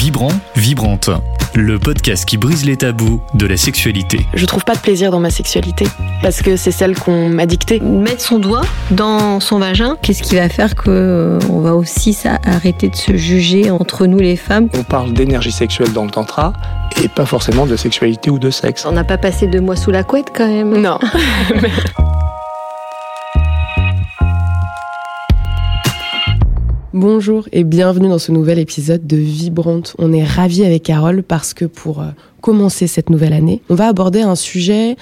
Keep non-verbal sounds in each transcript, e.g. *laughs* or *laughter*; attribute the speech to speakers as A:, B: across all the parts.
A: Vibrant, Vibrante, le podcast qui brise les tabous de la sexualité.
B: Je trouve pas de plaisir dans ma sexualité parce que c'est celle qu'on m'a dictée.
C: Mettre son doigt dans son vagin, qu'est-ce qui va faire que euh, on va aussi ça, arrêter de se juger entre nous les femmes?
D: On parle d'énergie sexuelle dans le tantra et pas forcément de sexualité ou de sexe.
C: On n'a pas passé deux mois sous la couette quand même.
B: Non. *laughs* Bonjour et bienvenue dans ce nouvel épisode de Vibrante. On est ravis avec Carole parce que pour euh, commencer cette nouvelle année, on va aborder un sujet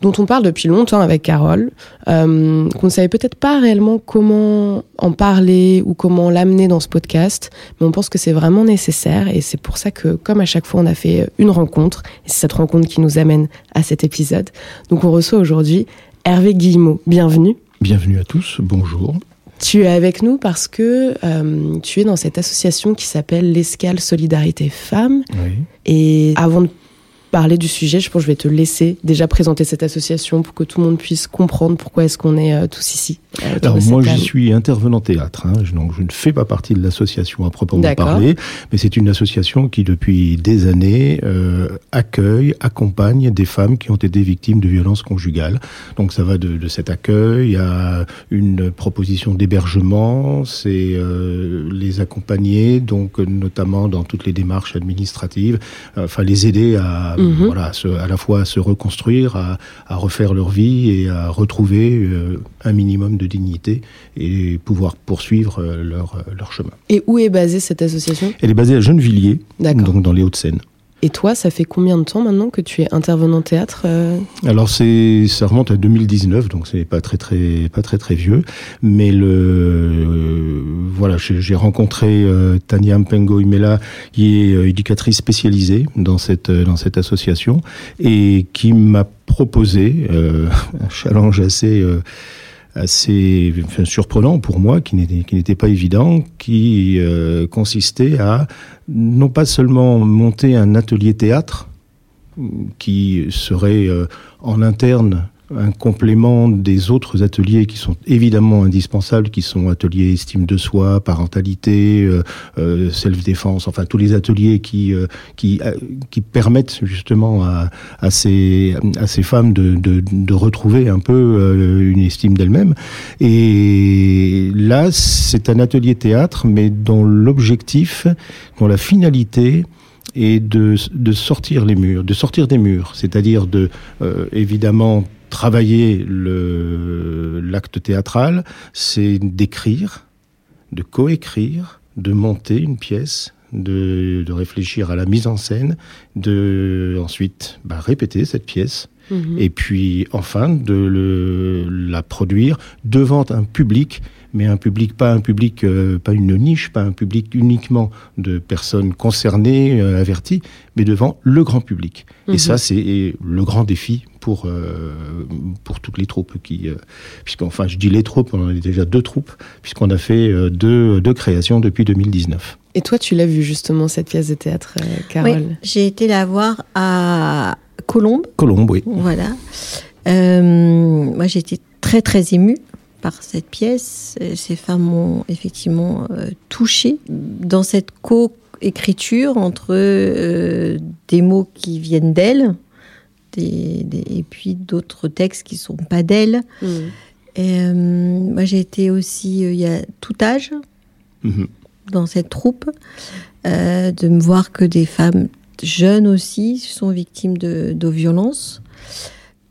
B: dont on parle depuis longtemps avec Carole, euh, qu'on ne savait peut-être pas réellement comment en parler ou comment l'amener dans ce podcast, mais on pense que c'est vraiment nécessaire et c'est pour ça que, comme à chaque fois, on a fait une rencontre et c'est cette rencontre qui nous amène à cet épisode. Donc on reçoit aujourd'hui Hervé Guillemot. Bienvenue.
E: Bienvenue à tous, bonjour.
B: Tu es avec nous parce que euh, tu es dans cette association qui s'appelle l'Escale Solidarité Femmes.
E: Oui.
B: Et avant de parler du sujet, je pense que je vais te laisser déjà présenter cette association pour que tout le monde puisse comprendre pourquoi est-ce qu'on est euh, tous ici. euh,
E: Alors moi je suis intervenant théâtre, hein, donc je ne fais pas partie de l'association à proprement parler, mais c'est une association qui depuis des années euh, accueille, accompagne des femmes qui ont été victimes de violences conjugales. Donc ça va de, de cet accueil à une proposition d'hébergement, c'est euh, les accompagner, donc notamment dans toutes les démarches administratives, euh, enfin les aider à
B: Mhm.
E: voilà à, se- à la fois à se reconstruire, à, à refaire leur vie et à retrouver euh, un minimum de dignité et pouvoir poursuivre euh, leur, euh, leur chemin.
B: Et où est basée cette association?
E: Elle est basée à Gennevilliers, donc dans les Hauts-de-Seine.
B: Et toi, ça fait combien de temps maintenant que tu es intervenant théâtre euh
E: Alors c'est ça remonte à 2019, donc c'est pas très très pas très très vieux, mais le euh, voilà j'ai rencontré euh, Tania Mpengo Imela qui est éducatrice spécialisée dans cette dans cette association et qui m'a proposé *laughs* un challenge assez assez surprenant pour moi, qui n'était qui n'était pas évident, qui euh, consistait à non pas seulement monter un atelier théâtre qui serait euh, en interne un complément des autres ateliers qui sont évidemment indispensables, qui sont ateliers estime de soi, parentalité, euh, euh, self-défense, enfin tous les ateliers qui euh, qui euh, qui permettent justement à, à ces à ces femmes de de, de retrouver un peu euh, une estime d'elles-mêmes. Et là, c'est un atelier théâtre, mais dont l'objectif, dont la finalité est de, de sortir les murs, de sortir des murs, c'est-à-dire de euh, évidemment travailler le l'acte théâtral, c'est d'écrire, de coécrire, de monter une pièce, de, de réfléchir à la mise en scène, de ensuite bah, répéter cette pièce
B: Mhm.
E: et puis enfin de le, la produire devant un public, mais un public pas un public, euh, pas une niche, pas un public uniquement de personnes concernées, euh, averties, mais devant le grand public.
B: Mhm.
E: Et ça, c'est le grand défi pour euh, pour toutes les troupes qui, euh, puisqu'enfin je dis les troupes, on en a déjà deux troupes, puisqu'on a fait euh, deux deux créations depuis 2019.
B: Et toi, tu l'as vu justement cette pièce de théâtre, euh, Carole
C: Oui, j'ai été la voir à Colombes,
E: Colombe, oui.
C: voilà. Euh, moi, j'ai été très très émue par cette pièce. Euh, Ces femmes m'ont effectivement euh, touchée dans cette co-écriture entre euh, des mots qui viennent d'elle des- des- et puis d'autres textes qui sont pas d'elle. Et, euh, moi, j'ai été aussi, euh, il y a tout âge
E: Mhm.
C: dans cette troupe, euh, de me voir que des femmes jeunes aussi sont victimes de, de violences.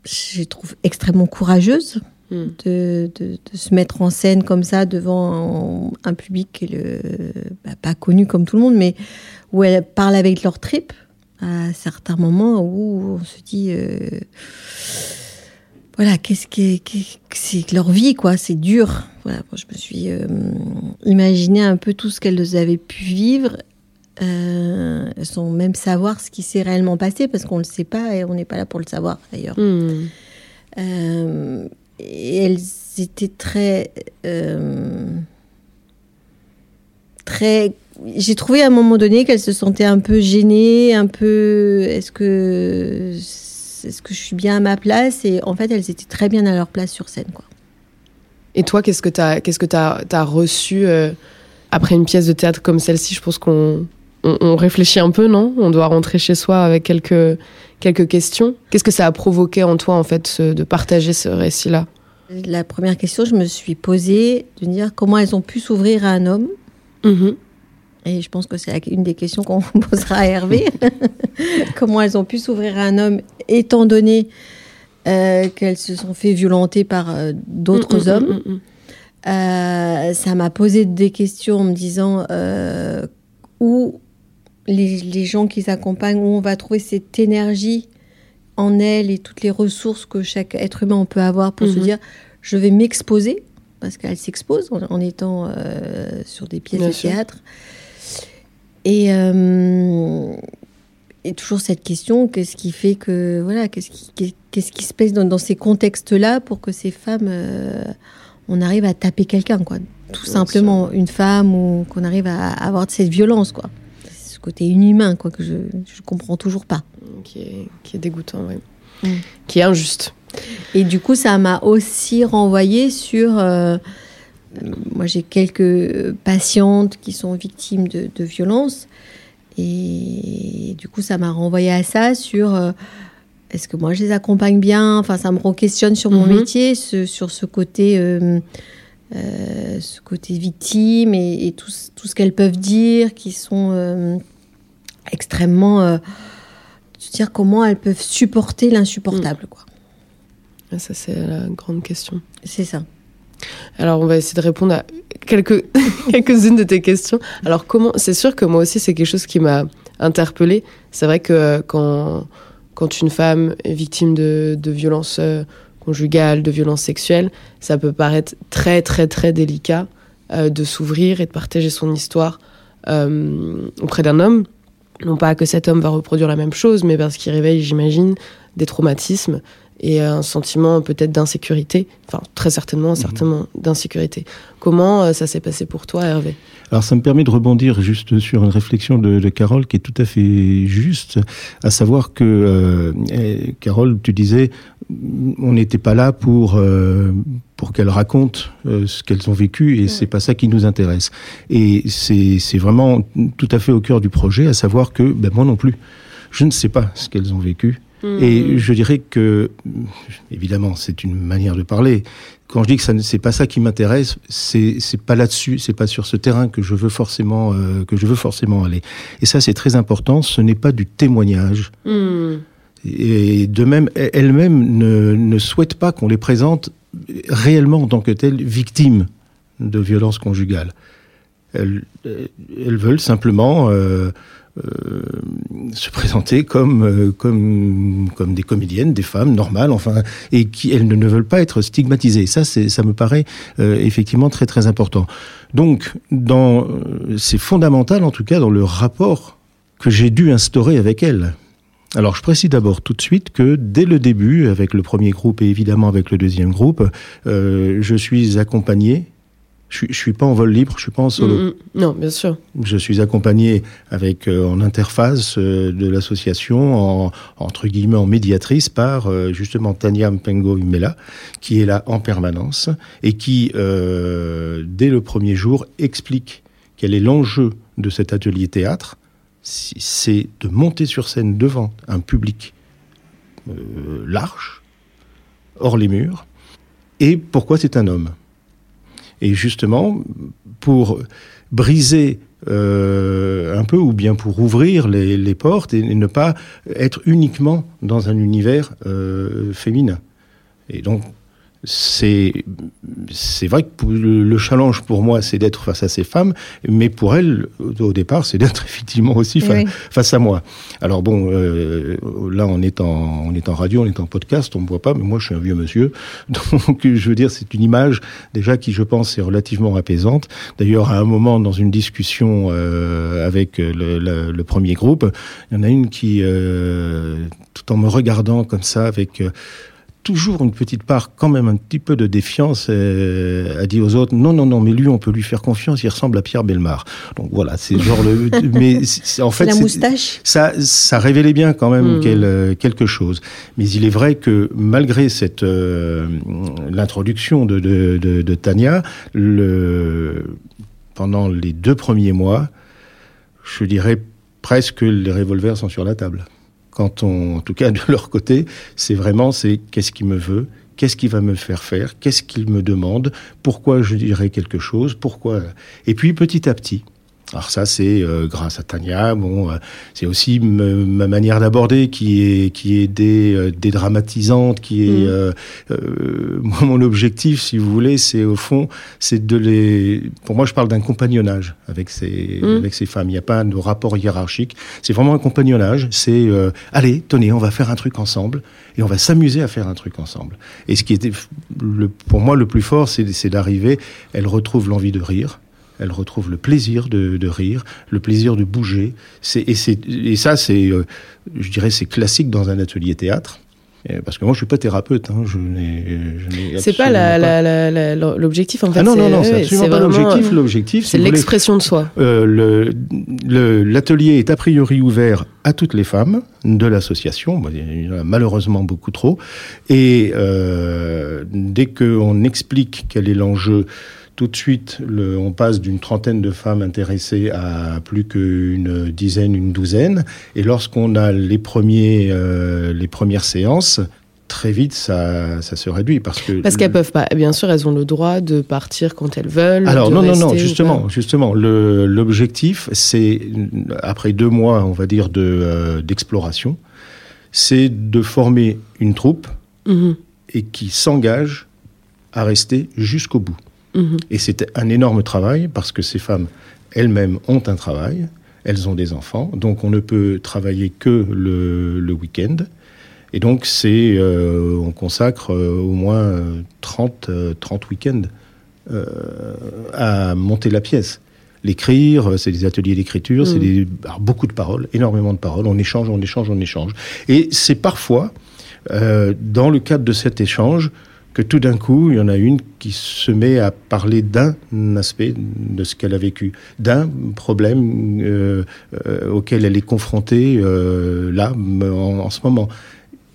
C: Je les trouve extrêmement courageuses
B: Mhm.
C: de, de- de se mettre en scène comme ça devant un, un public qui le, bah, pas connu comme tout le monde, mais où elles parlent avec leur tripes à certains moments où on se dit euh, voilà qu'est-ce que c'est que leur vie quoi c'est dur. Voilà je me suis euh, imaginé un peu tout ce qu'elles avaient pu vivre. Euh, sans même savoir ce qui s'est réellement passé parce qu'on ne le sait pas et on n'est pas là pour le savoir d'ailleurs. Euh, et elles étaient très. euh, très. J'ai trouvé à un moment donné qu'elles se sentaient un peu gênées, un peu. Est-ce que. Est-ce que je suis bien à ma place? Et en fait, elles étaient très bien à leur place sur scène, quoi.
B: Et toi, qu'est-ce que tu as, que t'as reçu euh, après une pièce de théâtre comme celle-ci? Je pense qu'on on, réfléchit un peu, non? On doit rentrer chez soi avec quelques, quelques questions. Qu'est-ce que ça a provoqué en toi, en fait, de partager ce récit-là?
C: La première question, je me suis posée de dire comment elles ont pu s'ouvrir à un homme.
B: Mhm.
C: Et je pense que c'est une des questions qu'on *laughs* posera à Hervé. *laughs* comment elles ont pu s'ouvrir à un homme, étant donné euh, qu'elles se sont fait violenter par euh, d'autres
B: Mm, mm,
C: hommes.
B: mm, mm,
C: Euh, ça m'a posé des questions en me disant où les, les gens qui s'accompagnent, où on va trouver cette énergie en elles et toutes les ressources que chaque être humain on peut avoir pour se
B: Mhm.
C: dire je vais m'exposer, parce qu'elle s'expose en, en étant euh, sur des pièces
B: Bien
C: de
B: sûr.
C: théâtre. Et, euh, et toujours cette question, qu'est-ce qui fait que, voilà, qu'est-ce qui, qu'est-ce qui se passe dans, dans ces contextes-là pour que ces femmes, euh, on arrive à taper quelqu'un, quoi. Tout
B: Bien
C: simplement, une femme ou qu'on arrive à avoir de cette violence, quoi. Côté inhumain, quoi, que je, je comprends toujours pas.
B: Qui, est, qui est dégoûtant, oui.
C: Mm.
B: Qui est injuste.
C: Et du coup, ça m'a aussi renvoyé sur. euh, moi, j'ai quelques patientes qui sont victimes de, de violences. Et du coup, ça m'a renvoyé à ça sur. euh, est-ce que moi, je les accompagne bien? Enfin, ça me re-questionne sur mon
B: Mhm.
C: métier, ce- sur ce côté. euh, euh, ce côté victime et, et tout, ce- tout ce qu'elles peuvent dire, qui sont euh, extrêmement. euh, dire, comment elles peuvent supporter l'insupportable, quoi.
B: Ah, Ça, c'est la grande question.
C: C'est ça.
B: Alors, on va essayer de répondre à quelques, *laughs* quelques-unes de tes questions. Alors, comment C'est sûr que moi aussi, c'est quelque chose qui m'a interpellée. C'est vrai que quand, quand une femme est victime de, de violences euh, conjugales, de violences sexuelles, ça peut paraître très, très, très délicat euh, de s'ouvrir et de partager son histoire euh, auprès d'un homme. Non pas que cet homme va reproduire la même chose, mais parce qu'il réveille, j'imagine, des traumatismes et un sentiment peut-être d'insécurité, enfin très certainement un sentiment d'insécurité. Comment euh, ça s'est passé pour toi, Hervé?
E: Alors ça me permet de rebondir juste sur une réflexion de, de Carole qui est tout à fait juste, à savoir que euh, Carole, tu disais, on n'était pas là pour euh, pour qu'elles racontent euh, ce qu'elles ont vécu et c'est pas ça qui nous intéresse. Et c'est c'est vraiment tout à fait au cœur du projet, à savoir que ben, moi non plus, je ne sais pas ce qu'elles ont vécu. Et je dirais que, évidemment, c'est une manière de parler. Quand je dis que ça, c'est pas ça qui m'intéresse, c'est pas là-dessus, c'est pas sur ce terrain que je veux forcément euh, que je veux forcément aller. Et ça, c'est très important. Ce n'est pas du témoignage.
B: Hmm.
E: Et de même, elles-mêmes ne, ne souhaitent pas qu'on les présente réellement en tant que telles victimes de violences conjugales. Elles, euh, elles veulent simplement euh, se présenter comme, euh, comme, comme des comédiennes, des femmes normales, enfin, et qui elles ne, veulent pas être stigmatisées. Ça, c'est, ça me paraît euh, effectivement très très important. Donc, dans, euh, c'est fondamental en tout cas dans le rapport que j'ai dû instaurer avec elles. Alors, je précise d'abord tout de suite que dès le début, avec le premier groupe et évidemment avec le deuxième groupe, euh, je suis accompagné. Je, suis- je suis pas en vol libre, je suis pas en solo.
B: Hmm, hmm. Non, bien sûr.
E: Je suis accompagné avec euh, en interface euh, de l'association, en, entre guillemets en médiatrice par euh, justement Tania Mpengo Imela, qui est là en permanence et qui, dès le premier jour, explique quel est l'enjeu de cet atelier théâtre. C'est de monter sur scène devant un public large, hors les murs, et pourquoi c'est un homme? Et justement, pour briser euh, un peu, ou bien pour ouvrir les, portes et, ne pas être uniquement dans un univers euh, féminin. Et donc, c'est c'est vrai que le, le challenge pour moi, c'est d'être face à ces femmes, mais pour elles, au, départ, c'est d'être *laughs* effectivement aussi fa-
C: Oui.
E: face à moi. Alors bon, euh, là, on est en on est en radio, on est en podcast, on me voit pas, mais moi, je suis un vieux monsieur, *laughs* donc je veux dire, c'est une image déjà qui, je pense, est relativement apaisante. D'ailleurs, à un moment, dans une discussion euh, avec le, le- le premier groupe, il y en a une qui, euh, tout en me regardant comme ça, avec euh, toujours une petite part, quand même un petit peu de défiance, euh, a dit aux autres non, non, non, mais lui, on peut lui faire confiance, il ressemble à Pierre Belmar. Donc voilà, c'est genre le. *laughs* Mais en fait,
C: la moustache.
E: ça, ça révélait bien quand même
B: Mm.
E: quel- euh, quelque chose. Mais il est vrai que malgré cette euh, l'introduction de, de, de, de Tania, le, pendant les deux premiers mois, je dirais presque les revolvers sont sur la table. Quand on, en tout cas *laughs* de leur côté, c'est vraiment c'est qu'est-ce qu'il me veut, qu'est-ce qu'il va me faire faire, qu'est-ce qu'il me demande, pourquoi je dirais quelque chose, pourquoi. Et puis petit à petit, alors ça, c'est euh, grâce à Tania. Bon, euh, c'est aussi ma manière d'aborder qui est qui est dé, euh, dédramatisante, qui est mmh. *laughs* moi mon objectif, si vous voulez, c'est au fond, c'est de les. Pour moi, je parle d'un compagnonnage avec ces mmh. avec ces femmes. Il n'y a pas de rapport hiérarchique. C'est vraiment un compagnonnage. C'est allez, tenez, on va faire un truc ensemble et on va s'amuser à faire un truc ensemble. Et ce qui était le, pour moi le plus fort, c'est d'arriver. Elle retrouve l'envie de rire elle retrouve le plaisir de, rire, le plaisir de bouger. Et, et, ça, c'est, euh, je dirais, c'est classique dans un atelier théâtre. Parce que moi, je suis pas thérapeute. Hein, je
B: n'ai. C'est pas l'objectif en fait.
E: Ah non, non, non, c'est absolument pas l'objectif. L'objectif,
B: c'est l'expression de soi.
E: Euh, L'atelier est a priori ouvert à toutes les femmes de l'association. Il y en a malheureusement beaucoup trop. Et euh, dès qu'on explique quel est l'enjeu tout de suite, le, on passe d'une trentaine de femmes intéressées à plus qu'une dizaine, une douzaine. Et lorsqu'on a les, premiers, euh, les premières séances, très vite, ça, ça se réduit parce que
B: parce qu'elles peuvent pas. Bien sûr, elles ont le droit de partir quand elles veulent.
E: Alors non, non, non, justement, justement, l'objectif, c'est après deux mois, on va dire de euh, d'exploration, c'est de former une troupe mhm. et qui s'engage à rester jusqu'au bout. Mhm. Et c'était un énorme travail parce que ces femmes elles-mêmes ont un travail, elles ont des enfants, donc on ne peut travailler que le, week-end. Et donc c'est, euh, on consacre euh, au moins 30, 30 euh, week-ends à monter la pièce. L'écrire, c'est des ateliers d'écriture, c'est mhm. beaucoup de paroles, énormément de paroles. On échange, on échange, on échange. Et c'est parfois, dans le cadre de cet échange, que tout d'un coup, il y en a une qui se met à parler d'un aspect de ce qu'elle a vécu, d'un problème euh, euh, auquel elle est confrontée euh, là, en, ce moment.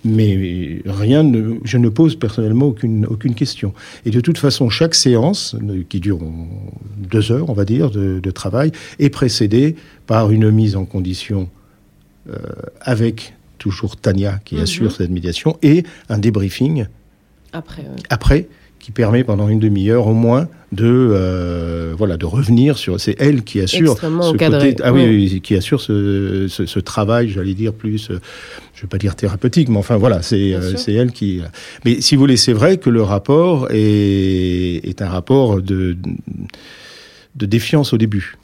E: Mais rien ne, je ne pose personnellement aucune, aucune question. Et de toute façon, chaque séance, qui dure deux heures, on va dire, de, de travail, est précédée par une mise en condition avec toujours Tania qui mhm. assure cette médiation et un débriefing
B: après,
E: Après, qui permet pendant une demi-heure au moins de euh, voilà de revenir sur c'est elle qui assure
B: ce côté
E: ah oui, qui assure ce, ce, travail j'allais dire plus euh, je vais pas dire thérapeutique mais enfin voilà c'est euh, c'est elle qui mais si vous voulez c'est vrai que le rapport est est un rapport de de défiance au début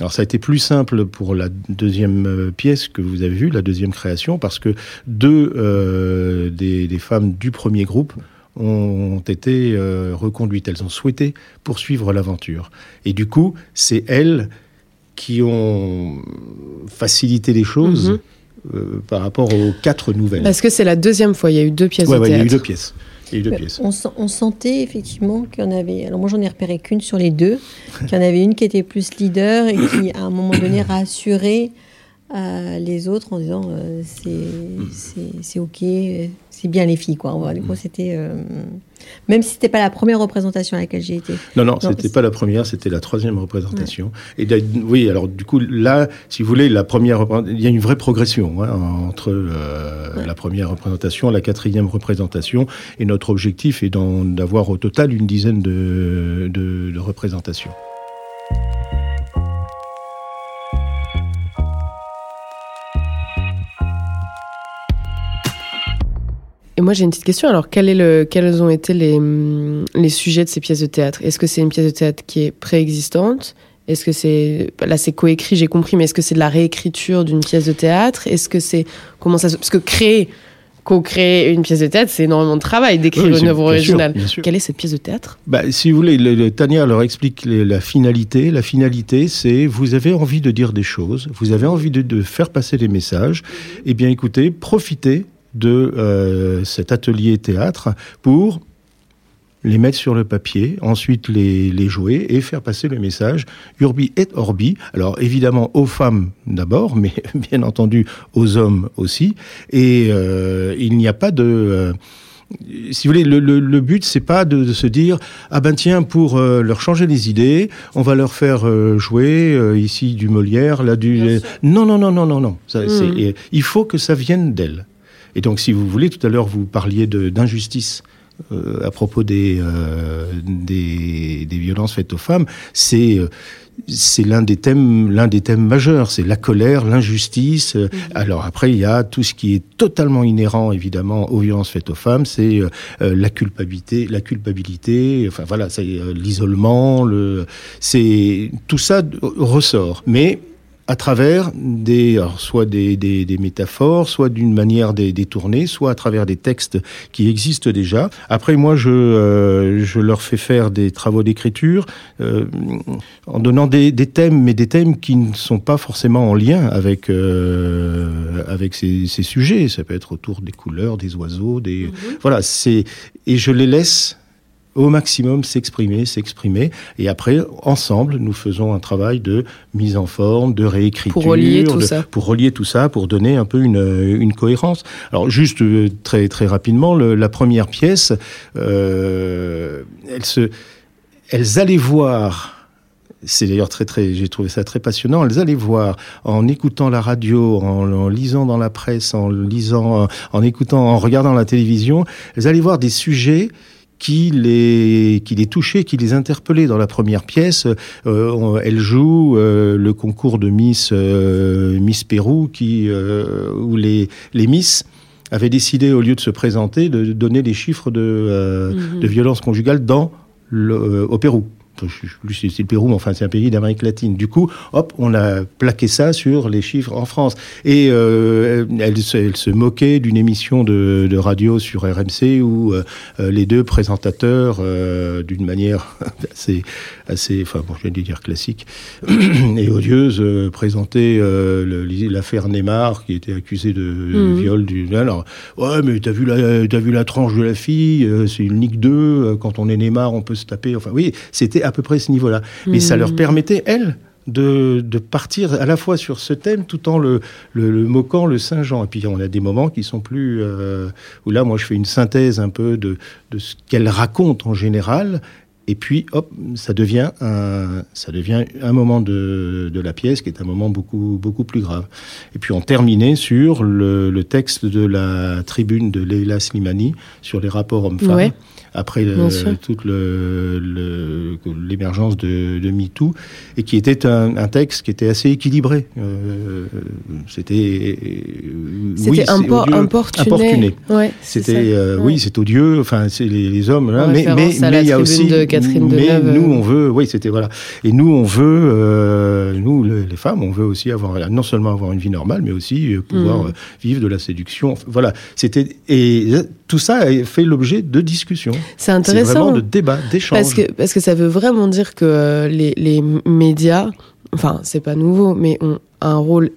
E: alors ça a été plus simple pour la deuxième pièce que vous avez vue, la deuxième création, parce que deux euh, des, des, femmes du premier groupe ont été euh, reconduites. Elles ont souhaité poursuivre l'aventure. Et du coup, c'est elles qui ont facilité les choses. Mhm. Euh, par rapport aux quatre nouvelles.
B: Parce que c'est la deuxième fois, il y a eu deux pièces de théâtre.
E: il y a eu deux pièces.
C: On, sentait effectivement qu'il y en avait. Alors moi, j'en ai repéré qu'une sur les deux, qu'il y en avait une qui était plus leader et qui, à un moment donné, rassurait euh, les autres en disant euh, c'est ok, c'est bien les filles quoi. Du coup, c'était euh, même si c'était pas la première représentation à laquelle j'ai été.
E: Non non, c'était pas la première, c'était la troisième représentation. Et oui, alors du coup là, si vous voulez, la première, il y a une vraie progression hein, entre la première représentation, la quatrième représentation, et notre objectif est d'avoir au total une dizaine de, de représentations.
B: Et moi, j'ai une petite question. Alors, quel est le, quels ont été les, hum, les sujets de ces pièces de théâtre? Est-ce que c'est une pièce de théâtre qui est préexistante? Est-ce que c'est. Là, c'est coécrit, j'ai compris, mais est-ce que c'est de la réécriture d'une pièce de théâtre? Est-ce que c'est. Comment ça se. Parce que créer. Co-créer une pièce de théâtre, c'est énormément de travail d'écrire une œuvre originale. Quelle est cette pièce de théâtre?
E: Bah, Si vous voulez, le, Tania leur explique la finalité. La finalité, c'est vous avez envie de dire des choses, vous avez envie de, de faire passer des messages. Eh bien, écoutez, profitez de euh, cet atelier théâtre pour les mettre sur le papier, ensuite les, les, jouer et faire passer le message Urbi et Orbi. Alors évidemment aux femmes d'abord, *laughs* mais bien entendu aux hommes aussi. Et euh, il n'y a pas de... Euh, si vous voulez, le, le, le but, c'est pas de, de, se dire ah ben tiens pour euh, leur changer les idées, on va leur faire jouer ici du Molière, là du non non non non non non. Ça,
B: Mm.
E: et, il faut que ça vienne d'elle. Et donc, si vous voulez, tout à l'heure vous parliez d'injustice. euh, à propos des, euh, des, des violences faites aux femmes, c'est euh, c'est l'un des thèmes l'un des thèmes majeurs, c'est la colère, l'injustice. Euh, Alors après il y a tout ce qui est totalement inhérent évidemment aux violences faites aux femmes, c'est la culpabilité, la culpabilité, enfin voilà, c'est l'isolement, le c'est tout ça ressort. Mais à travers des, alors, soit des, des, des métaphores, soit d'une manière dé- détournée, soit à travers des textes qui existent déjà. Après, moi, je, euh, je leur fais faire des travaux d'écriture euh, en donnant des, des thèmes, mais des thèmes qui ne sont pas forcément en lien avec, euh, avec ces, ces sujets. Ça peut être autour des couleurs, des oiseaux, des... Voilà, c'est... Et je les laisse au maximum s'exprimer, s'exprimer. Et après, ensemble, nous faisons un travail de mise en forme, de réécriture.
B: Pour relier tout
E: de-
B: ça.
E: Pour relier tout ça, pour donner un peu une, une cohérence. Alors, juste euh, très, très rapidement, le- la première pièce, euh, elle se, elles allaient voir c'est d'ailleurs très très, j'ai trouvé ça très passionnant. Elles allaient voir en écoutant la radio, en, en lisant dans la presse, en lisant, en écoutant, en regardant la télévision, elles allaient voir des sujets qui les qui les touchaient, qui les interpellaient dans la première pièce. Euh, elle joue euh, le concours de Miss euh, Miss Pérou, qui où les les Miss avaient décidé au lieu de se présenter de donner des chiffres de
B: Mhm.
E: de violence conjugale dans le, au Pérou. C'est le Pérou, mais enfin c'est un pays d'Amérique latine. Du coup, hop, on a plaqué ça sur les chiffres en France. Et euh, elle, se, elle se moquait d'une émission de, de radio sur RMC où euh, euh, les deux présentateurs, euh, d'une manière *laughs* assez, assez, enfin bon, je de dire classique *clears throat* et odieuse, présentaient l'affaire Neymar qui était accusé de
B: Mhm.
E: viol. Du, alors, ouais, mais t'as vu la, t'as vu la tranche de la fille, c'est une Ligue 2. euh, quand on est Neymar, on peut se taper. Enfin, oui, c'était à peu près ce niveau-là. Mais ça leur permettait, elles, de, de partir à la fois sur ce thème tout en le, le, le moquant le Saint-Jean. Et puis on a des moments qui sont plus... euh, où là, moi, je fais une synthèse un peu de, de ce qu'elle raconte en général. Et puis, hop, ça devient un, ça devient un moment de, de la pièce qui est un moment beaucoup, beaucoup plus grave. Et puis, on terminait sur le, le texte de la tribune de Leila Slimani sur les rapports hommes-femmes.
B: Ouais.
E: Après le-
B: sûr.
E: toute l'émergence de, de MeToo, et qui était un, un texte qui était assez équilibré. Euh, c'était euh,
B: C'était
E: oui,
B: impor-
E: odieux,
B: importuné.
E: importuné.
B: Ouais, c'est
E: C'était euh,
B: Ouais.
E: oui, c'est odieux. Enfin, c'est les, les hommes là, mais mais il y a aussi
B: de Catherine
E: mais
B: Deneuve,
E: nous
B: euh.
E: on veut oui c'était voilà et nous on veut euh, nous le- les femmes on veut aussi avoir non seulement avoir une vie normale mais aussi euh, pouvoir
B: Mm.
E: vivre de la séduction. Voilà, c'était et tout ça a fait l'objet de discussions.
B: C'est intéressant.
E: vraiment de débats, d'échanges.
B: Parce que, parce que ça veut vraiment dire que les, les médias, enfin, c'est pas nouveau, mais ont un rôle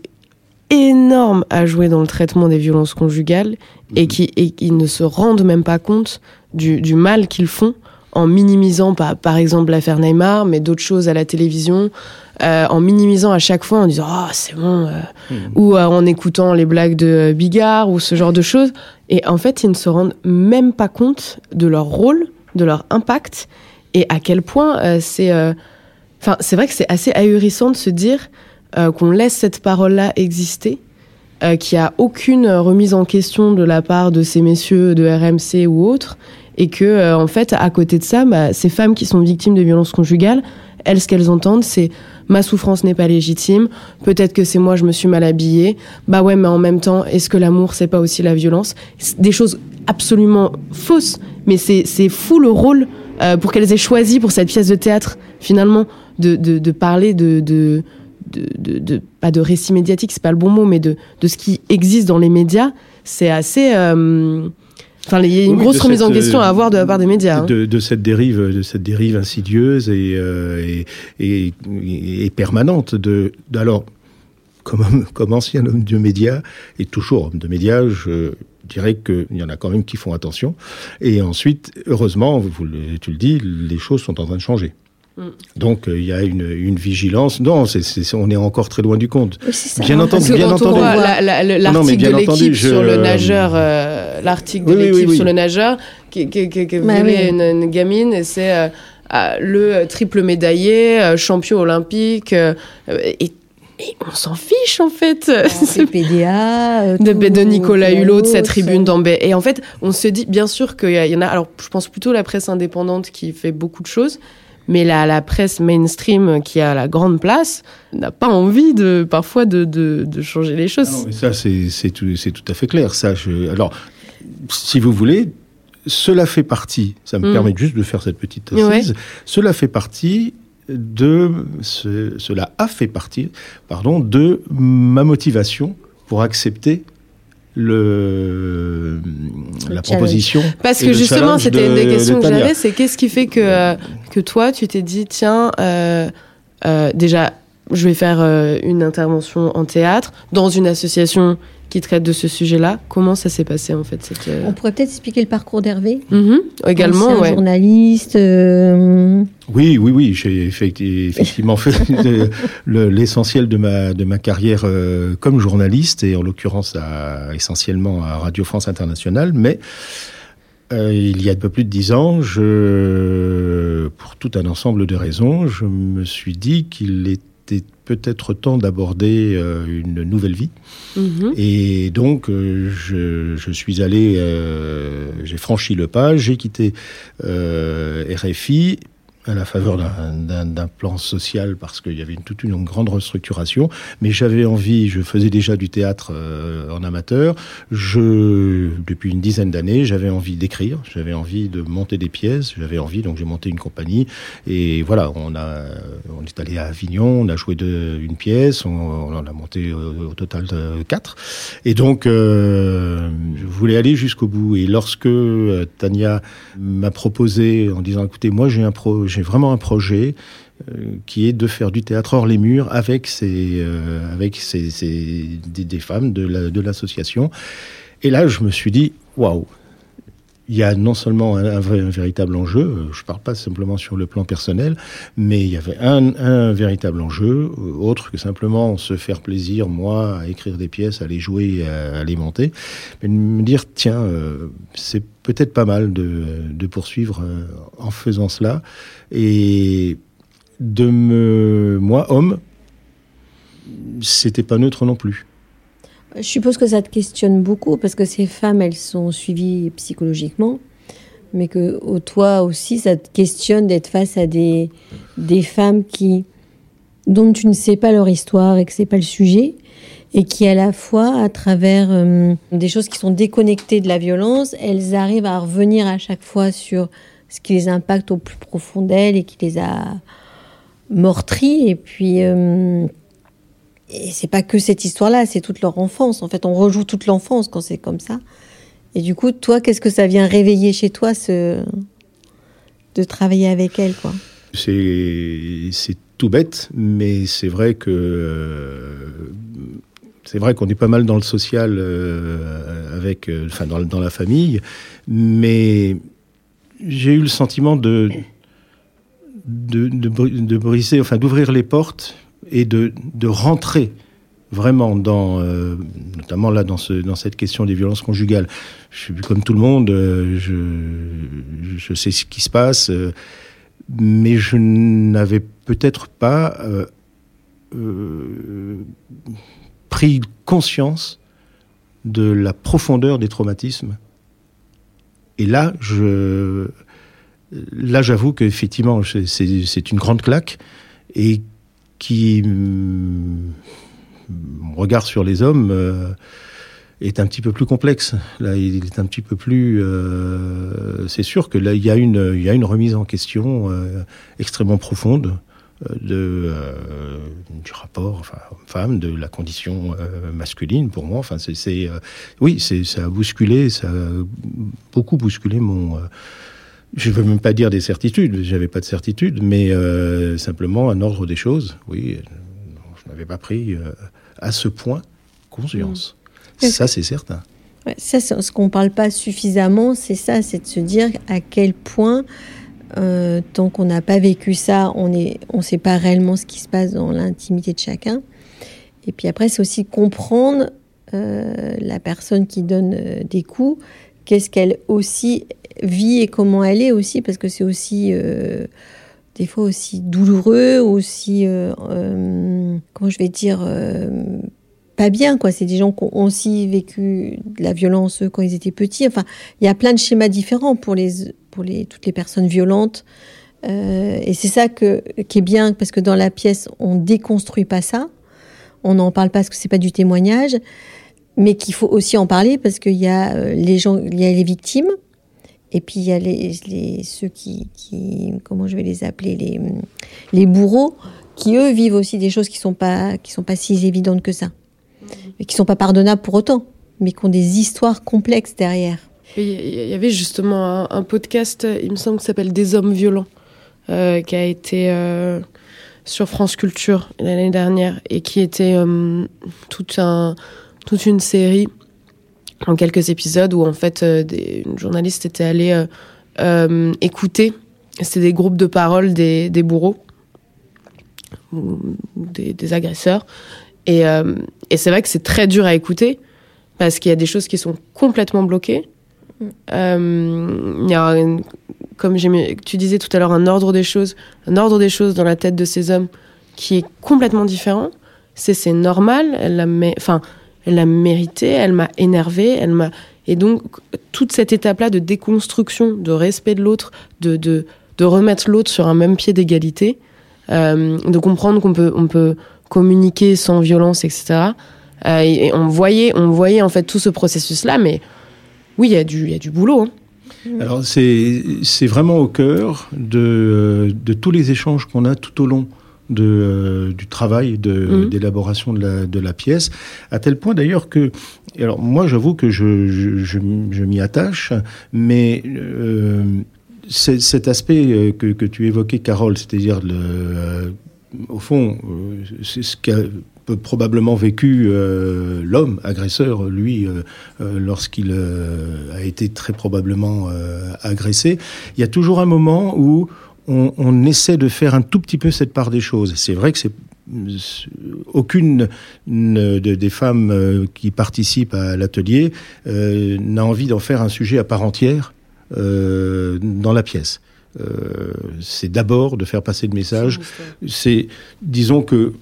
B: énorme à jouer dans le traitement des violences conjugales et
E: Mhm.
B: qui et qui ne se rendent même pas compte du, du mal qu'ils font en minimisant, par, par exemple, l'affaire Neymar, mais d'autres choses à la télévision, euh, en minimisant à chaque fois en disant Ah, c'est bon, euh,
E: Mhm.
B: ou euh, en écoutant les blagues de Bigard ou ce genre de choses. Et en fait, ils ne se rendent même pas compte de leur rôle, de leur impact et à quel point c'est. Enfin, c'est vrai que c'est assez ahurissant de se dire qu'on laisse cette parole-là exister, euh, qu'il n'y a aucune remise en question de la part de ces messieurs de RMC ou autres, et que euh, en fait, à côté de ça, bah, ces femmes qui sont victimes de violences conjugales, elles, ce qu'elles entendent, c'est ma souffrance n'est pas légitime. Peut-être que c'est moi, je me suis mal habillée. Bah ouais, mais en même temps, est-ce que l'amour, c'est pas aussi la violence? Des choses absolument fausses, mais c'est c'est fou le rôle euh, pour qu'elles aient choisi pour cette pièce de théâtre, finalement, de, de, de parler de, de, de, de, de- pas de récit médiatique, c'est pas le bon mot, mais de, de ce qui existe dans les médias. C'est assez. euh, Enfin, il y a une
E: Oui,
B: grosse
E: de
B: remise en question à avoir de la part des médias. hein.
E: de, de cette dérive, de cette dérive insidieuse et, euh, et, et, et permanente. De, alors, comme, comme ancien homme de médias et toujours homme de médias, je dirais qu'il y en a quand même qui font attention. Et ensuite, heureusement, vous, tu le dis, les choses sont en train de changer. Donc euh, il y a une, une vigilance. Non, on est encore très loin du compte.
C: Ça.
E: Bien entendu, bien entendu.
B: la- la- l'article de l'équipe
E: je-
B: sur le nageur, euh, l'article de
E: Oui,
B: l'équipe
E: oui, oui.
B: sur le nageur qui, qui, qui, qui a
C: Bah
B: une, une gamine et c'est euh, ah, le triple médaillé, euh, champion olympique euh, et, et on s'en fiche en fait. *laughs*
C: C'est PDA.
B: de,
C: tout-
B: de Nicolas Hulot, de sa tribune d'Ambé. Et en fait, on se dit, bien sûr qu'il y en a, alors je pense plutôt la presse indépendante qui fait beaucoup de choses, mais la, la presse mainstream qui a la grande place n'a pas envie de, parfois de, de, de changer les choses.
E: Ah non, mais ça, c'est tout, à fait clair. Ça, je... Alors, si vous voulez, cela fait partie, ça me
B: Mm.
E: permet juste de faire cette petite
B: Ouais.
E: assise, cela fait partie de, ce- cela a fait partie, pardon, de ma motivation pour accepter le, la
C: challenge.
E: proposition.
B: Parce que justement, c'était une
E: de-
B: des questions
E: de
B: que j'avais, c'est qu'est-ce qui fait que, euh, que toi, tu t'es dit, tiens, euh, euh, déjà, je vais faire euh, une intervention en théâtre dans une association qui traite de ce sujet-là. Comment ça s'est passé en fait cette, euh,
C: On pourrait peut-être expliquer le parcours d'Hervé.
B: mhm, Également, ouais.
C: journaliste. euh,
E: Oui, oui, oui, j'ai effecti- effectivement fait *laughs* de- le- l'essentiel de ma, de ma carrière euh, comme journaliste, et en l'occurrence à- essentiellement à Radio France Internationale, mais euh, il y a un peu plus de dix ans, je, pour tout un ensemble de raisons, je me suis dit qu'il était peut-être temps d'aborder euh, une nouvelle vie.
B: Mhm.
E: Et donc, euh, je, je suis allé, j'ai franchi le pas, j'ai quitté RFI à la faveur d'un- plan social parce qu'il y avait une, toute une grande restructuration. Mais j'avais envie, je faisais déjà du théâtre euh, en amateur. Je, depuis une dizaine d'années, j'avais envie d'écrire, j'avais envie de monter des pièces, j'avais envie, donc j'ai monté une compagnie. Et voilà, on a, on est allé à Avignon, on a joué de, une pièce, on, en a monté au, au total de quatre. Et donc, euh, je voulais aller jusqu'au bout. Et lorsque euh, Tania m'a proposé en disant, écoutez, moi j'ai un pro, j'ai vraiment un projet euh, qui est de faire du théâtre hors les murs avec ces, euh, avec ces, des, femmes de la- de l'association. Et là, je me suis dit, waouh, il y a non seulement un, un un véritable enjeu, euh, je ne parle pas simplement sur le plan personnel, mais il y avait un, véritable enjeu, autre que simplement se faire plaisir, moi, à écrire des pièces, à les jouer, à, les monter, mais de me dire, tiens, c'est peut-être pas mal de, poursuivre euh, en faisant cela, et de me, moi, homme, c'était pas neutre non plus.
C: Je suppose que ça te questionne beaucoup parce que ces femmes, elles sont suivies psychologiquement, mais que toi aussi, ça te questionne d'être face à des, des femmes qui, dont tu ne sais pas leur histoire et que c'est pas le sujet, et qui à la fois, à travers euh, des choses qui sont déconnectées de la violence, elles arrivent à revenir à chaque fois sur ce qui les impacte au plus profond d'elles et qui les a meurtries. Et puis, euh, et c'est pas que cette histoire-là, c'est toute leur enfance. En fait, on rejoue toute l'enfance quand c'est comme ça. Et du coup, toi, qu'est-ce que ça vient réveiller chez toi, de travailler avec elle, quoi?
E: C'est c'est tout bête, mais c'est vrai que euh, c'est vrai qu'on est pas mal dans le social euh, avec, euh, enfin dans, la famille, mais j'ai eu le sentiment de de, de, bri- de briser, enfin d'ouvrir les portes et de, de rentrer vraiment dans, euh, notamment là dans, ce, dans cette question des violences conjugales. Je suis comme tout le monde, je, je sais ce qui se passe, mais je n'avais peut-être pas pris conscience de la profondeur des traumatismes. Et là, je, là, j'avoue qu'effectivement, c'est- une grande claque et qui, mon regard sur les hommes euh, est un petit peu plus complexe. Là, il est un petit peu plus. euh, c'est sûr que là, il y a une, il y a une remise en question euh, extrêmement profonde de euh, du rapport enfin, homme-femme, de la condition euh, masculine pour moi. Enfin, c'est, euh, oui, c'est ça a bousculé, ça a beaucoup bousculé mon. je veux même pas dire des certitudes, j'avais pas de certitude, mais simplement un ordre des choses. Oui, je n'avais pas pris à ce point conscience.
C: Mmh.
E: Ça, c'est certain.
C: Ouais, ça, c'est ce qu'on parle pas suffisamment, c'est ça, c'est de se dire à quel point euh, tant qu'on n'a pas vécu ça, on est, on sait pas réellement ce qui se passe dans l'intimité de chacun. Et puis après, c'est aussi comprendre euh, la personne qui donne euh, des coups, qu'est-ce qu'elle aussi vit et comment elle est aussi, parce que c'est aussi des fois aussi douloureux, aussi, comment je vais dire, pas bien, quoi. C'est des gens qui ont aussi vécu de la violence quand ils étaient petits. Enfin, il y a plein de schémas différents pour les, pour toutes les personnes violentes. Euh, et c'est ça que, qui est bien, parce que dans la pièce, on déconstruit pas ça. On n'en parle pas parce que c'est pas du témoignage, mais qu'il faut aussi en parler parce qu'il y a euh, les gens, il y a les victimes, et puis il y a les, ceux qui, comment je vais les appeler, les, les bourreaux, qui eux vivent aussi des choses qui sont sont pas si évidentes que ça, et qui sont pas pardonnables pour autant, mais qui ont des histoires complexes derrière.
B: Il y avait justement un, podcast, il me semble, qui s'appelle Des hommes violents, euh, qui a été euh, sur France Culture l'année dernière et qui était euh, toute une série en quelques épisodes où en fait une journaliste était allée écouter. C'était des groupes de parole des, bourreaux ou des, agresseurs. Et c'est vrai que c'est très dur à écouter parce qu'il y a des choses qui sont complètement bloquées. Euh, comme tu disais tout à l'heure, un ordre des choses, un ordre des choses dans la tête de ces hommes qui est complètement différent. C'est normal. Elle l'a, enfin, elle mérité. Elle m'a énervé. Elle m'a et donc toute cette étape-là de déconstruction, de respect de l'autre, de remettre l'autre sur un même pied d'égalité, euh, de comprendre qu'on peut communiquer sans violence, etc. Euh, on voyait on voyait en fait tout ce processus-là, mais oui, il y a du, y a du boulot. Hein.
E: Alors c'est vraiment au cœur de, de tous les échanges qu'on a tout au long de, euh, du travail d'élaboration de, mmh. de, la, de la pièce, à tel point d'ailleurs que, alors moi j'avoue que je, je, je, je m'y attache, mais euh, cet aspect que, que tu évoquais, Carole, c'est-à-dire euh, au fond, c'est ce qu'a probablement vécu euh, l'homme agresseur, lui, euh, euh, lorsqu'il a été très probablement agressé. Il y a toujours un moment où on, on, essaie de faire un tout petit peu cette part des choses. C'est vrai que c'est aucune de, des femmes qui participent à l'atelier euh, n'a envie d'en faire un sujet à part entière euh, dans la pièce. Euh, c'est d'abord de faire passer le message. C'est, disons que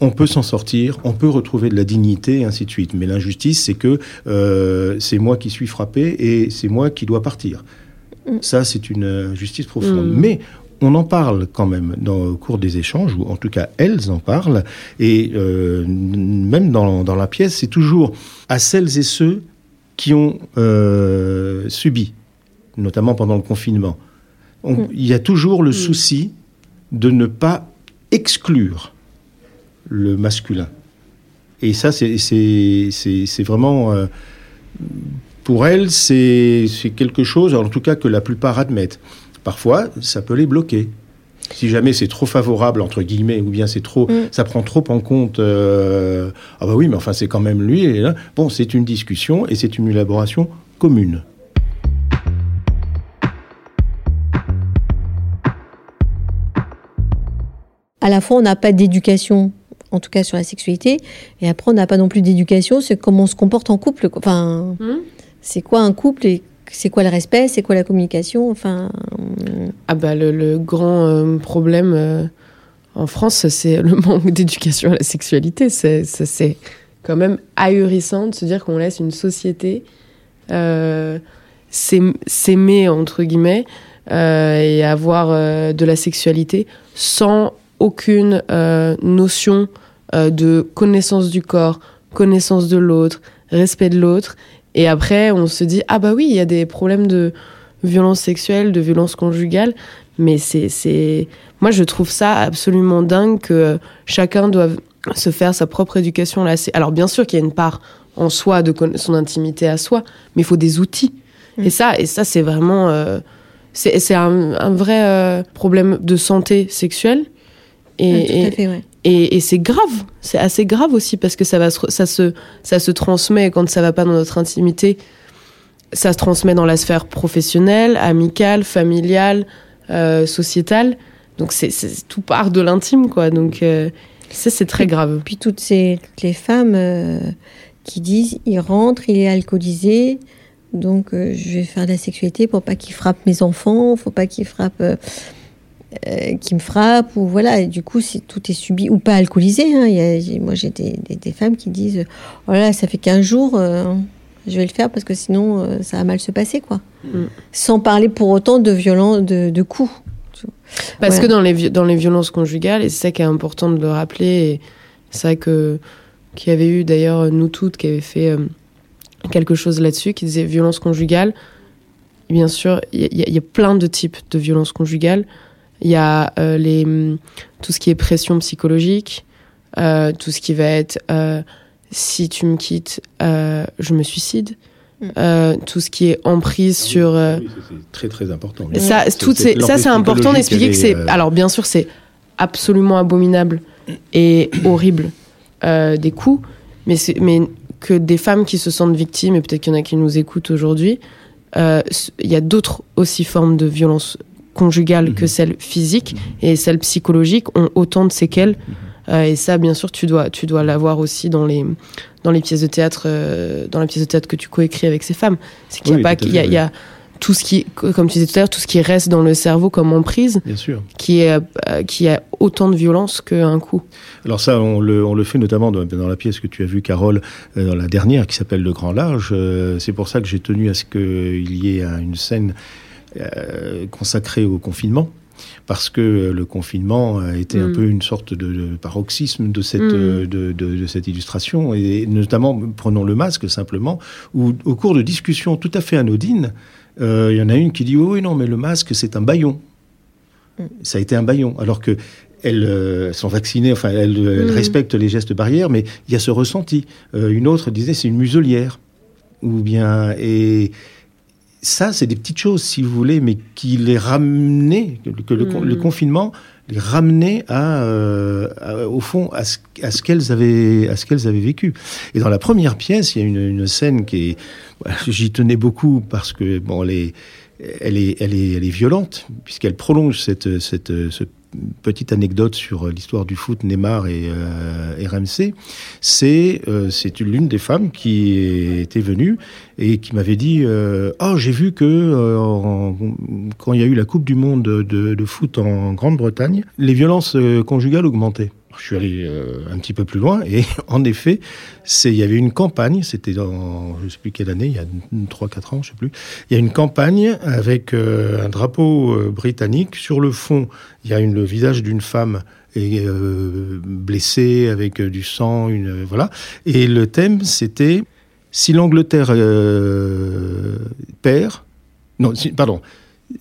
E: on peut s'en sortir, on peut retrouver de la dignité, et ainsi de suite. Mais l'injustice, c'est que euh, c'est moi qui suis frappé et c'est moi qui dois partir. Mm. Ça, c'est une injustice profonde. Mm. Mais on en parle quand même dans, au cours des échanges, ou en tout cas elles en parlent, et euh, même dans, dans, la pièce, c'est toujours à celles et ceux qui ont euh, subi, notamment pendant le confinement. On, mm. Il y a toujours le souci de ne pas exclure le masculin. Et ça, c'est vraiment... Euh, pour elles, c'est quelque chose, en tout cas, que la plupart admettent. Parfois, ça peut les bloquer. Si jamais c'est trop favorable, entre guillemets, ou bien c'est trop, mm. ça prend trop en compte, euh, ah bah oui, mais enfin, c'est quand même lui. Et là, bon, c'est une discussion et c'est une élaboration commune.
C: À la fois, on n'a pas d'éducation en tout cas sur la sexualité. Et après, on n'a pas non plus d'éducation sur comment on se comporte en couple. Enfin, mmh. c'est quoi un couple et c'est quoi le respect, c'est quoi la communication. Enfin,
B: ah bah le, le grand euh, problème euh, en France, c'est le *laughs* manque d'éducation à la sexualité. C'est c'est quand même ahurissant de se dire qu'on laisse une société euh, s'aimer entre guillemets et avoir de la sexualité sans aucune euh, notion euh, de connaissance du corps, connaissance de l'autre, respect de l'autre. Et après, on se dit, ah bah oui, il y a des problèmes de violence sexuelle, de violence conjugale. Mais c'est, c'est, moi, je trouve ça absolument dingue que chacun doive se faire sa propre éducation là. Alors, bien sûr qu'il y a une part en soi de son intimité à soi, mais il faut des outils. Mmh. Et ça, et ça, c'est vraiment, euh, c'est, c'est un, un, vrai euh, problème de santé sexuelle.
C: Et, ouais, fait, ouais.
B: et, et c'est grave, c'est assez grave aussi parce que ça, va se, ça, se, ça se transmet quand ça va pas dans notre intimité. Ça se transmet dans la sphère professionnelle, amicale, familiale, euh, sociétale. Donc c'est tout part de l'intime, quoi. Donc euh, ça, c'est très grave.
C: Puis toutes, ces, toutes les femmes qui disent, il rentre, il est alcoolisé, donc je vais faire de la sexualité pour pas qu'il frappe mes enfants, faut pas qu'il frappe euh, qui me frappe ou voilà et du coup si tout est subi ou pas alcoolisé hein. moi j'ai des, des, femmes qui disent oh là ça fait 15 jours euh, je vais le faire parce que sinon euh, ça va mal se passer quoi mm. sans parler pour autant de violence de, de coups
B: parce que dans les dans les violences conjugales et c'est ça qui est important de le rappeler c'est ça que qu'il y avait eu d'ailleurs nous toutes qui avait fait quelque chose là-dessus qui disait violence conjugale bien sûr il y, y, a plein de types de violences conjugales il y a euh, les, tout ce qui est pression psychologique, euh, tout ce qui va être euh, si tu me quittes, je me suicide. Mm. tout ce qui est emprise ah sur
E: c'est très très important
B: ça tout c'est ça c'est important d'expliquer que c'est alors bien sûr c'est absolument abominable et *coughs* horrible des coups mais mais que des femmes qui se sentent victimes et peut-être qu'il y en a qui nous écoutent aujourd'hui il y a d'autres aussi formes de violence conjugale que mhm. celle physique et celle psychologique ont autant de séquelles. Mhm. Euh, et ça, bien sûr, tu dois, tu dois l'avoir aussi dans les, dans les pièces de théâtre, euh, dans la pièce de théâtre que tu coécris avec ces femmes. C'est qu'il y a pas, il y a, tout ce qui, comme tu disais tout à l'heure, tout ce qui reste dans le cerveau comme emprise,
E: Bien sûr.
B: qui est, euh, qui a autant de violence qu'un coup.
E: Alors ça, on le, on le fait notamment dans, dans, la pièce que tu as vue, Carole, dans la dernière, qui s'appelle Le Grand Large. c'est pour ça que j'ai tenu à ce qu'il y ait une scène euh, consacré au confinement parce que le confinement a été un mm. peu une sorte de, paroxysme de cette, mm. de, cette illustration, et notamment, prenons le masque simplement, où au cours de discussions tout à fait anodines, euh, il y en a une qui dit oui, non, mais le masque, c'est un baillon. Mm. Ça a été un baillon, alors que elles euh, sont vaccinées, enfin, elles, respectent les gestes barrières, mais il y a ce ressenti. une autre disait c'est une muselière, ou bien et ça, c'est des petites choses, si vous voulez, mais qui les ramenaient, que le, mm. confinement les ramenait euh, à, au fond, à ce, qu'elles avaient, à ce qu'elles avaient vécu. Et dans la première pièce, il y a une, scène qui est, *laughs* j'y tenais beaucoup parce que bon, elle est, elle est, elle est, elle est violente puisqu'elle prolonge cette, cette, ce petite anecdote sur euh, l'histoire du foot, Neymar et, euh, RMC, c'est euh, l'une des femmes qui était venue et qui m'avait dit oh j'ai vu que quand il y a eu la Coupe du Monde de, de foot en Grande-Bretagne, les violences conjugales augmentaient. Je suis allé euh, un petit peu plus loin et *laughs* en effet, il y avait une campagne, c'était dans je sais plus quelle année, il y a 3 4 ans, je sais plus. Il y a une campagne avec euh, un drapeau euh, britannique sur le fond, il y a le visage d'une femme et blessée avec du sang, une voilà. Et le thème c'était si l'Angleterre perd non, pardon,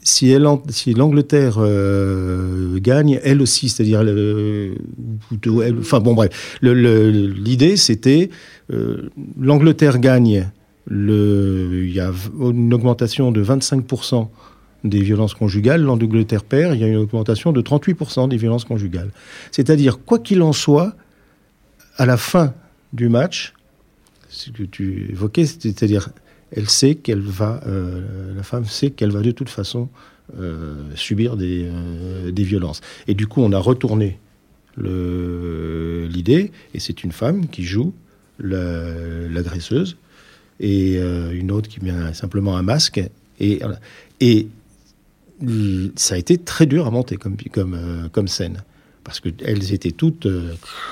E: si, l'Angleterre euh, gagne, elle aussi, c'est-à-dire, enfin bon bref, l'idée c'était euh, l'Angleterre gagne, il y a une augmentation de 25% des violences conjugales, l'Angleterre perd, il y a une augmentation de 38% des violences conjugales. C'est-à-dire, quoi qu'il en soit, à la fin du match, ce que tu évoquais, c'est-à-dire elle sait qu'elle va, euh, la femme sait qu'elle va de toute façon euh, subir des, euh, des, violences. Et du coup, on a retourné l'idée, et c'est une femme qui joue l'agresseuse, et une autre qui met simplement un masque, et, et ça a été très dur à monter comme, comme, comme scène, parce qu'elles étaient toutes,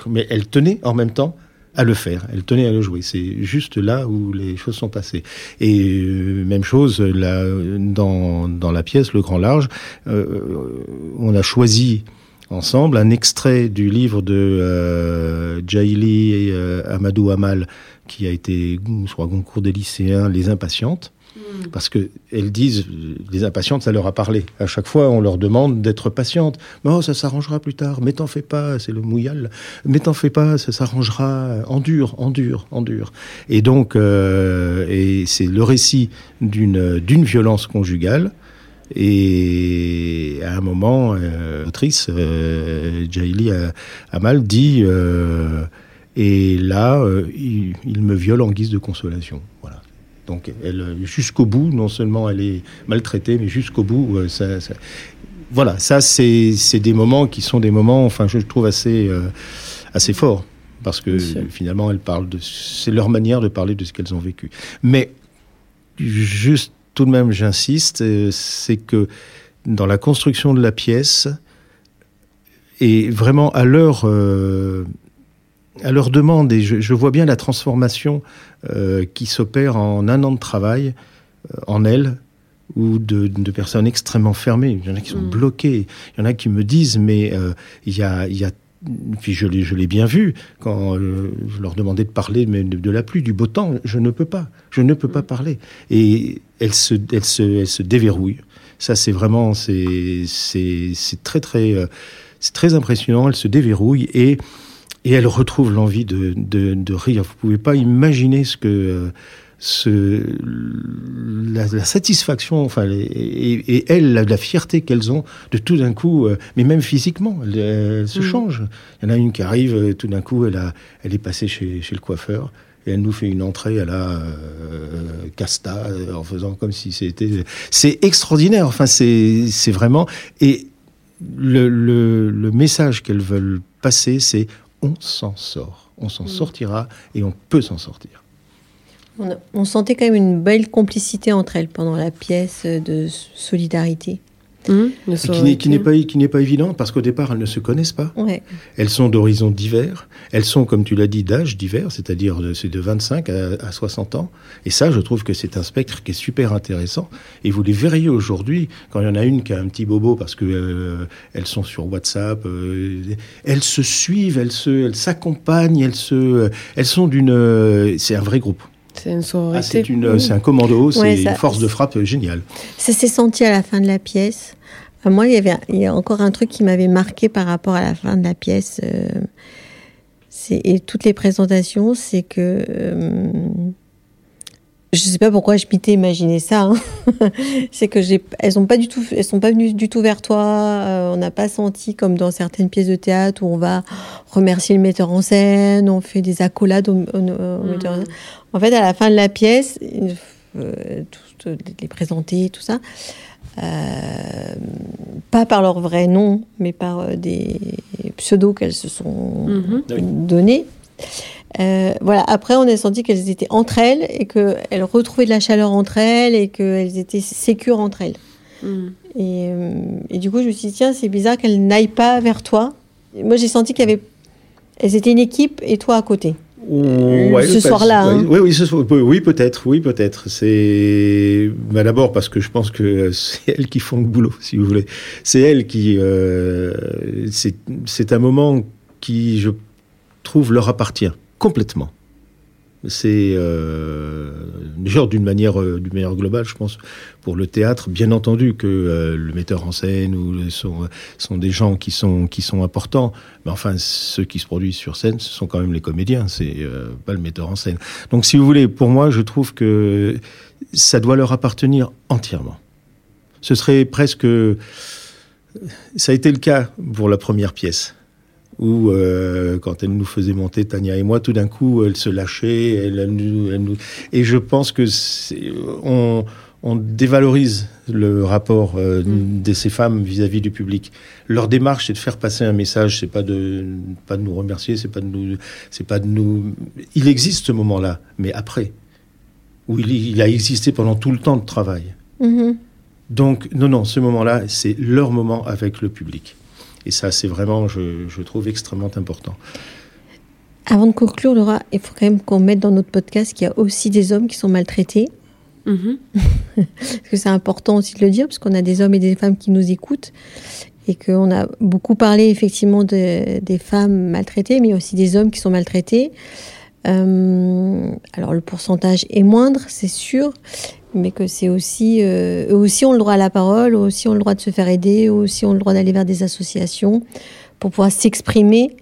E: mais elles tenaient en même temps à le faire. Elle tenait à le jouer. C'est juste là où les choses sont passées. Et euh, même chose là, dans, dans la pièce Le Grand Large, euh, on a choisi ensemble un extrait du livre de euh, Jaili euh, Amadou Amal qui a été soit concours des lycéens, Les Impatientes. Mm. Parce qu'elles disent, les impatientes, ça leur a parlé. À chaque fois, on leur demande d'être patientes. Mais oh, ça s'arrangera plus tard. Mais t'en fais pas, c'est le mouillal. Mais t'en fais pas, ça s'arrangera. En dur, en dur, en dur. Et donc, euh, c'est le récit d'une violence conjugale. Et à un moment, euh, l'autrice euh, Jaili Amal dit euh, et là, il, il, me viole en guise de consolation. Voilà. Donc, elle, jusqu'au bout, non seulement elle est maltraitée, mais jusqu'au bout, euh, ça, voilà, ça c'est des moments qui sont des moments, enfin je trouve assez euh, assez forts parce que finalement elles parlent de, c'est leur manière de parler de ce qu'elles ont vécu. Mais juste tout de même, j'insiste, euh, c'est que dans la construction de la pièce et vraiment à leur euh, à leur demande et je, vois bien la transformation qui s'opère en un an de travail en elles ou de, personnes extrêmement fermées. Il y en a qui sont mm. bloquées. Il y en a qui me disent, mais euh, il y a, y a puis je l'ai, je l'ai bien vu quand euh, je leur demandais de parler mais de, la pluie, du beau temps. Je ne peux pas, je ne peux pas mm. parler. Et elles se, elles se, elles se déverrouillent. Ça, c'est vraiment, c'est, c'est, c'est très, très, euh, c'est très impressionnant. Elles se déverrouillent et et elles retrouvent l'envie de, de, de rire. Vous pouvez pas imaginer ce que ce, la, la, satisfaction, enfin, et, et elles, la, fierté qu'elles ont de tout d'un coup, euh, mais même physiquement, elles, se mm. changent. Il y en a une qui arrive, euh, tout d'un coup, elle, a, elle est passée chez, chez le coiffeur. Et elle nous fait une entrée à la euh, casta en faisant comme si c'était. C'est extraordinaire. Enfin, c'est c'est vraiment. Et le, le, le message qu'elles veulent passer, c'est on s'en sort, on s'en mm. sortira et on peut s'en sortir.
C: On, sentait quand même une belle complicité entre elles pendant la pièce de solidarité.
E: Mmh, qui n'est pas qui n'est pas évident parce qu'au départ elles ne se connaissent pas. Elles sont d'horizons divers. Elles sont comme tu l'as dit d'âge divers, c'est-à-dire c'est de 25 à, 60 ans. Et ça, je trouve que c'est un spectre qui est super intéressant. Et vous les verriez aujourd'hui quand il y en a une qui a un petit bobo parce que euh, elles sont sur WhatsApp. Euh, elles se suivent, elles se, elles s'accompagnent, elles se, elles sont d'une. c'est un vrai groupe.
B: C'est une sororité.
E: Ah, c'est un commando, c'est une force de frappe géniale.
C: Ça s'est senti à la fin de la pièce. Euh, moi, il y avait il y a encore un truc qui m'avait marqué par rapport à la fin de la pièce. Euh, et toutes les présentations, c'est que euh, je sais pas pourquoi je m'étais imaginé ça. Hein. *laughs* c'est que j'ai, elles sont pas du tout, elles sont pas venues du tout vers toi. Euh, on n'a pas senti comme dans certaines pièces de théâtre où on va remercier le metteur en scène, on fait des accolades au, metteur en scène. En fait, à la fin de la pièce, euh, les présenter, tout ça, euh, pas par leur vrai nom, mais par des pseudos qu'elles se sont mm-hmm. donnés. Euh, voilà. Après, on a senti qu'elles étaient entre elles et qu'elles retrouvaient de la chaleur entre elles et qu'elles étaient sécures entre elles. Hmm. Euh, et, du coup, je me suis dit, tiens, c'est bizarre qu'elles n'aillent pas vers toi. moi, j'ai senti qu'elles elles étaient une équipe et toi à côté. ce soir-là. Hein.
E: Oui, oui, oui peut-être, oui, peut-être. C'est bah, d'abord parce que je pense que c'est elles qui font le boulot, si vous voulez. C'est elles qui. Euh, c'est un moment qui, je trouve, leur appartient complètement. C'est euh, d'une manière, euh, d'une manière globale, je pense, pour le théâtre, bien entendu que euh, le metteur en scène ou sont, sont des gens qui sont qui sont importants, mais enfin ceux qui se produisent sur scène, ce sont quand même les comédiens, c'est euh, pas le metteur en scène. Donc, si vous voulez, pour moi, je trouve que ça doit leur appartenir entièrement. Ce serait presque, ça a été le cas pour la première pièce où euh, quand elle nous faisait monter Tania et moi, tout d'un coup, elle se lâchait, elle, nous, et je pense que on, on, dévalorise le rapport euh, mm. de ces femmes vis-à-vis du public. Leur démarche, c'est de faire passer un message, c'est pas de pas de nous remercier, c'est pas de nous, c'est pas de nous. Il existe ce moment-là, mais après, où il, il, a existé pendant tout le temps de travail. Mm-hmm. Donc non, non, ce moment-là, c'est leur moment avec le public. Et ça, c'est vraiment, je, trouve, extrêmement important.
C: Avant de conclure, Laura, il faut quand même qu'on mette dans notre podcast qu'il y a aussi des hommes qui sont maltraités. Mm-hmm. *laughs* parce que c'est important aussi de le dire, parce qu'on a des hommes et des femmes qui nous écoutent et qu'on a beaucoup parlé effectivement de, des femmes maltraitées, mais aussi des hommes qui sont maltraités. Euh, alors le pourcentage est moindre, c'est sûr, mais que c'est aussi, euh, eux aussi ont le droit à la parole, eux aussi ont le droit de se faire aider, eux aussi ont le droit d'aller vers des associations pour pouvoir s'exprimer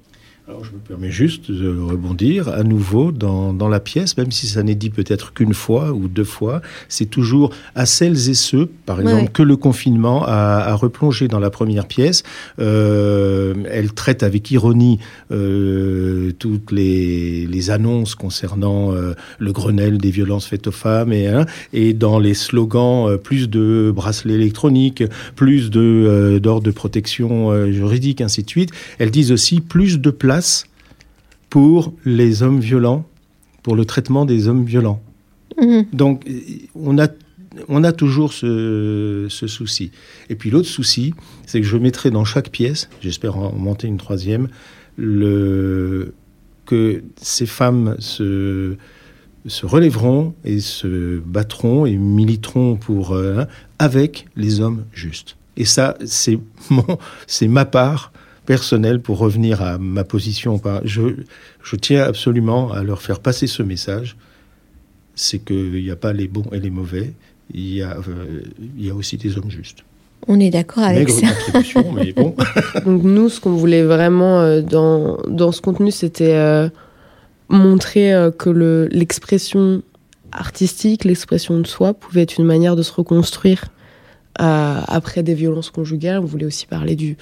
E: Alors je me permets juste de rebondir à nouveau dans, dans la pièce, même si ça n'est dit peut-être qu'une fois ou deux fois, c'est toujours à celles et ceux, par exemple,
C: Ouais.
E: que le confinement a, a replongé dans la première pièce. Euh, elle traite avec ironie euh, toutes les, les annonces concernant euh, le Grenelle des violences faites aux femmes et, hein, et dans les slogans plus de bracelets électroniques, plus de d'ordre de protection juridique, ainsi de suite. Elles disent aussi plus de place pour les hommes violents, pour le traitement des hommes violents.
C: Mhm.
E: Donc, on a, on a toujours ce, ce souci. Et puis l'autre souci, c'est que je mettrai dans chaque pièce, j'espère en monter une troisième, le, que ces femmes se, se relèveront et se battront et militeront pour, euh, avec les hommes justes. Et ça, c'est mon, c'est ma part personnelle pour revenir à ma position. Je, je tiens absolument à leur faire passer ce message. C'est qu'il n'y a pas les bons et les mauvais. Il y a, euh, il y a aussi des hommes justes.
C: On est d'accord avec
E: Maigre
C: ça. *laughs*
E: mais bon.
B: Donc nous, ce qu'on voulait vraiment euh, dans, dans ce contenu, c'était euh, montrer euh, que le- l'expression artistique, l'expression de soi pouvait être une manière de se reconstruire euh, après des violences conjugales. On voulait aussi parler du,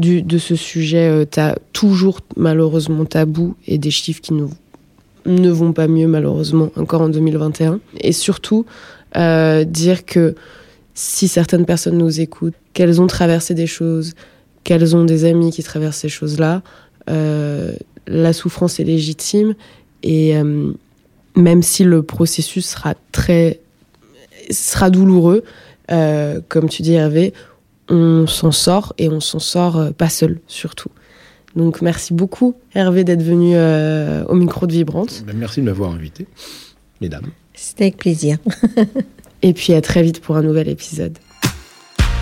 B: de ce sujet euh, ta- toujours malheureusement tabou et des chiffres qui ne, vont pas mieux malheureusement encore en 2021. Et surtout euh, dire que si certaines personnes nous écoutent, qu'elles ont traversé des choses, qu'elles ont des amis qui traversent ces choses-là, euh, la souffrance est légitime et même si le processus sera très sera douloureux, comme tu dis Hervé, on s'en sort et on s'en sort euh, pas seul surtout. Donc merci beaucoup Hervé d'être venu euh, au micro de Vibrante
E: Ben, Merci de m'avoir invité, mesdames.
C: C'était avec plaisir. *laughs*
B: et puis à très vite pour un nouvel épisode.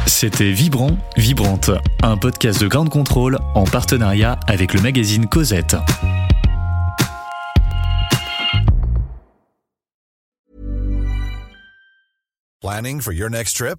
A: C'était Vibrant, Vibrante, un podcast de Grande Contrôle en partenariat avec le magazine Cosette.
F: Planning for your next trip?